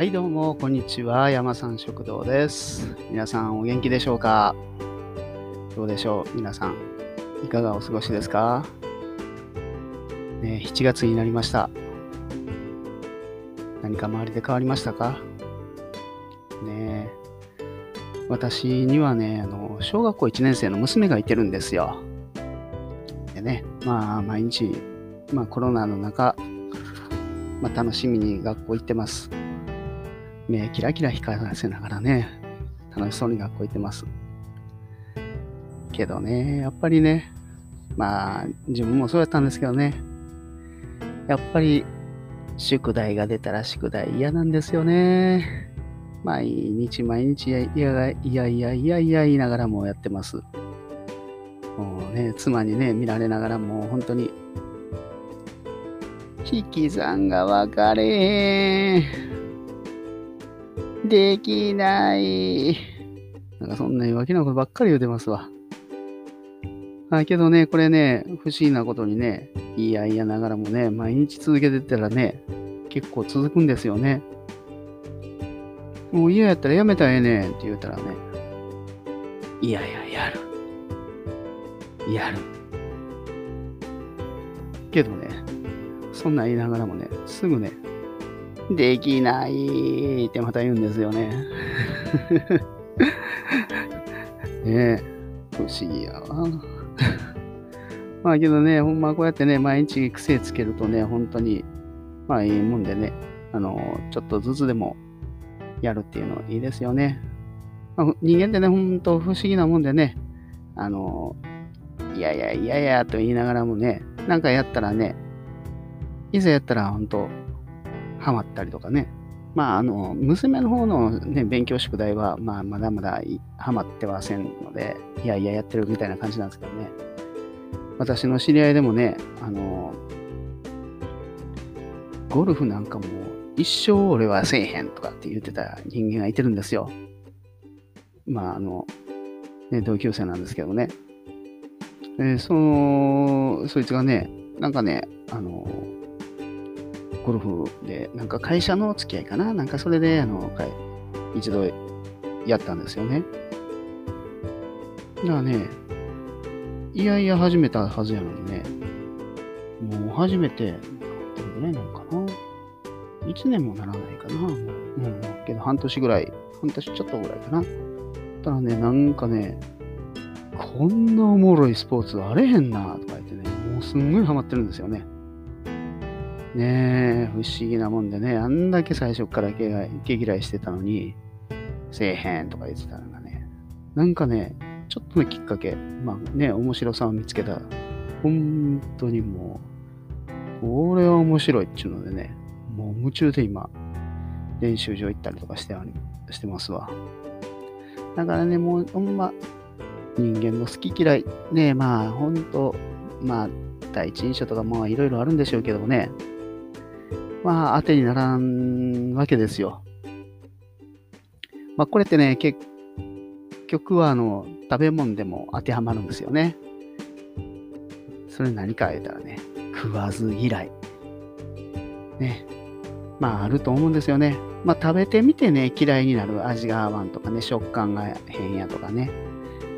はい、どうも、こんにちは。山さん食堂です。皆さん、お元気でしょうか？どうでしょう？皆さん、いかがお過ごしですか？ね、7月になりました。何か周りで変わりましたか？ね私にはね、あの、小学校1年生の娘がいてるんですよ。でね、まあ、毎日、まあ、コロナの中、まあ、楽しみに学校行ってます。目キラキラ光らせながらね、楽しそうに学校行ってます。けどね、やっぱりね、まあ、自分もそうやったんですけどね、やっぱり、宿題が出たら宿題嫌なんですよね。毎日毎日いやいやいやいやいや言いながらもやってます。もうね、妻にね、見られながらもう本当に、引き算が分かれへん。できない。なんかそんなわけなことばっかり言うてますわ。あけどね、これね、不思議なことにね、いやいやながらもね、毎日続けてたらね、結構続くんですよね。もう嫌やったらやめたらええねんって言うたらね、いやいや、やる。やる。けどね、そんな言いながらもね、すぐね、できないってまた言うんですよね。ねえ、不思議やわ。まあけどね、ほんまこうやってね、毎日癖つけるとね、本当に、まあいいもんでね、あの、ちょっとずつでもやるっていうのいいですよね。まあ、人間ってね、ほんと不思議なもんでね、あの、いやいやいやいやと言いながらもね、なんかやったらね、いざやったら本当ハマったりとかね。まあ、あの、娘の方のね、勉強宿題は、まあ、まだまだハマってませんので、いやいややってるみたいな感じなんですけどね。私の知り合いでもね、あの、ゴルフなんかも一生俺はせえへんとかって言ってた人間がいてるんですよ。まあ、あの、ね、同級生なんですけどね。えーその、そいつがね、なんかね、あの、ゴルフで、なんか会社の付き合いかな？なんかそれで、あの、一度やったんですよね。だからね、いやいや始めたはずやのにね、もう初めて、どれぐらいなのかな ?1 年もならないかなもう、うん、けど半年ぐらい、半年ちょっとぐらいかな。ただね、なんかね、こんなおもろいスポーツあれへんなとか言ってね、もうすんごいハマってるんですよね。ねえ、不思議なもんでね、あんだけ最初から毛嫌いしてたのに、せえへんとか言ってたのがね、なんかね、ちょっとのきっかけ、まあね、面白さを見つけた。本当にもう、これは面白いっていうのでね、もう夢中で今、練習場行ったりとかしてありしてますわ。だからね、もうほんま、人間の好き嫌い、ねまあ、ほんと、まあ、第一印象とかまあいろいろあるんでしょうけどもね、まあ当てにならんわけですよ。まあこれってね、結局はあの、食べ物でも当てはまるんですよね。それ何か言ったらね、食わず嫌い。ね。まああると思うんですよね。まあ食べてみてね、嫌いになる味が合わんとかね、食感が変やとかね、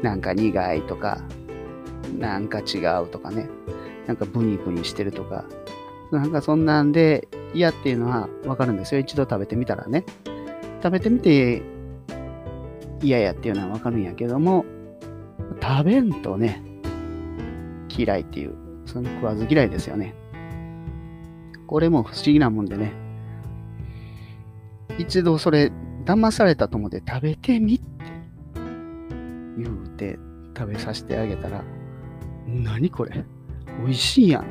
なんか苦いとか、なんか違うとかね、なんかブニブニしてるとか、なんかそんなんで嫌っていうのはわかるんですよ。一度食べてみたらね。食べてみて嫌やっていうのはわかるんやけども、食べんとね、嫌いっていう、その食わず嫌いですよね。これも不思議なもんでね。一度それ騙されたと思って食べてみって言うて食べさせてあげたら、何これ？美味しいやん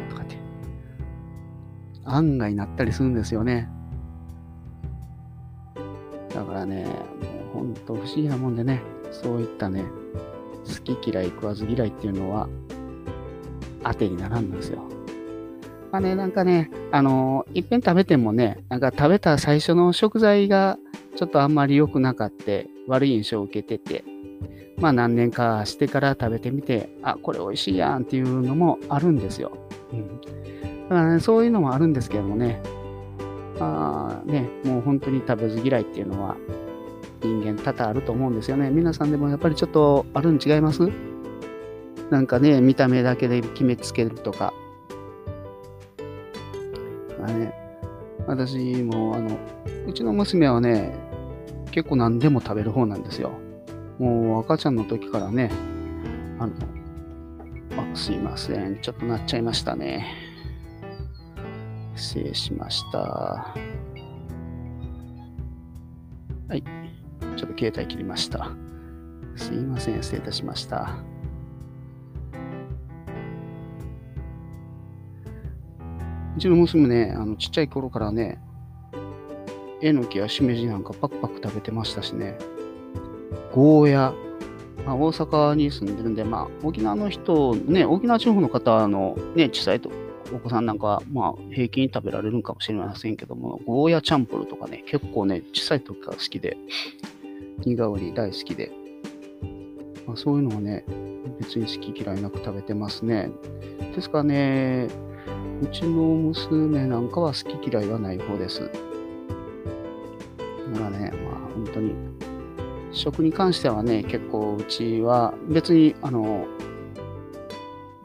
案外なったりするんですよね。だからね、もうほんと不思議なもんでね、そういったね、好き嫌い食わず嫌いっていうのは当てにならんのですよ。まあね、なんかね、あのいっぺん食べてもね、なんか食べた最初の食材がちょっとあんまり良くなかって悪い印象を受けてて、まあ何年かしてから食べてみて、あ、これ美味しいやんっていうのもあるんですよ。うん。だからね、そういうのもあるんですけどもね、あね、もう本当に食べず嫌いっていうのは人間多々あると思うんですよね。皆さんでもやっぱりちょっとあるん違います？なんかね、見た目だけで決めつけるとか。あね、私もあの、うちの娘はね、結構何でも食べる方なんですよ。もう赤ちゃんの時からね、あの、あすいません。ちょっとなっちゃいましたね。失礼しました。はい。ちょっと携帯切りました。すいません。失礼いたしました。うちの娘ね、あのちっちゃい頃からね、えのきやしめじなんかパクパク食べてましたしね、ゴーヤ、まあ、大阪に住んでるんで、まあ、沖縄の人、ね、沖縄地方の方の、ね、小さいとお子さんなんかは、まあ、平均食べられるかもしれませんけども、ゴーヤチャンプルとかね、結構ね、小さい時から好きで、苦香り大好きで、まあ、そういうのはね、別に好き嫌いなく食べてますね。ですからね、うちの娘なんかは好き嫌いはない方です。だからね、まあ本当に、食に関してはね、結構うちは別に、あの、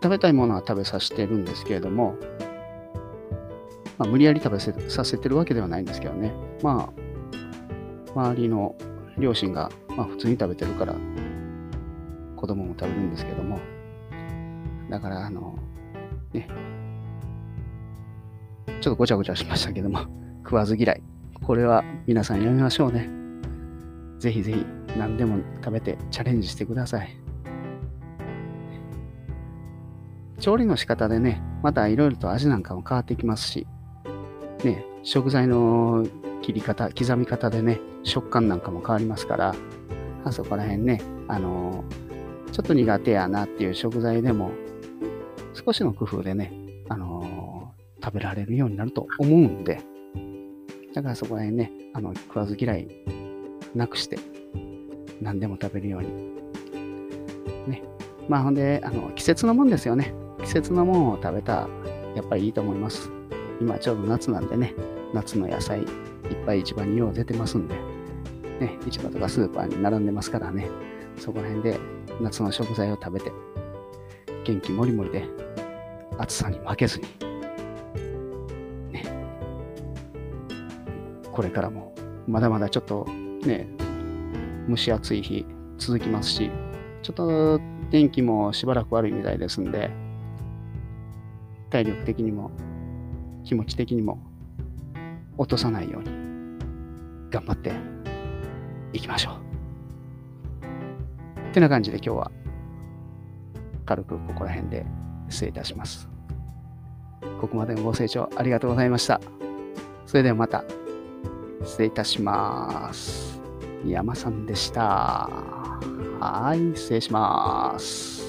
食べたいものは食べさせてるんですけれども、まあ、無理やり食べさせてるわけではないんですけどね。まあ、周りの両親が、まあ、普通に食べてるから、子供も食べるんですけども、だから、あの、ね、ちょっとごちゃごちゃしましたけども、食わず嫌い。これは皆さんやめましょうね。ぜひぜひ何でも食べてチャレンジしてください。調理の仕方でね、またいろいろと味なんかも変わってきますし、ね、食材の切り方、刻み方でね、食感なんかも変わりますから、あそこら辺ね、あのー、ちょっと苦手やなっていう食材でも、少しの工夫でね、あのー、食べられるようになると思うんで、だからそこら辺ね、あの、食わず嫌いなくして、何でも食べるように。ね。まあほんで、あの、季節のもんですよね。季節のものを食べたやっぱりいいと思います。今ちょうど夏なんでね、夏の野菜いっぱい市場によう出てますんで、ね、市場とかスーパーに並んでますからね、そこら辺で夏の食材を食べて、元気もりもりで暑さに負けずに、ね、これからもまだまだちょっとね、蒸し暑い日続きますし、ちょっと天気もしばらく悪いみたいですんで、体力的にも気持ち的にも落とさないように頑張っていきましょう。ってな感じで今日は軽くここら辺で失礼いたします。ここまでのご清聴ありがとうございました。それではまた失礼いたします。山さんでした。はい、失礼します。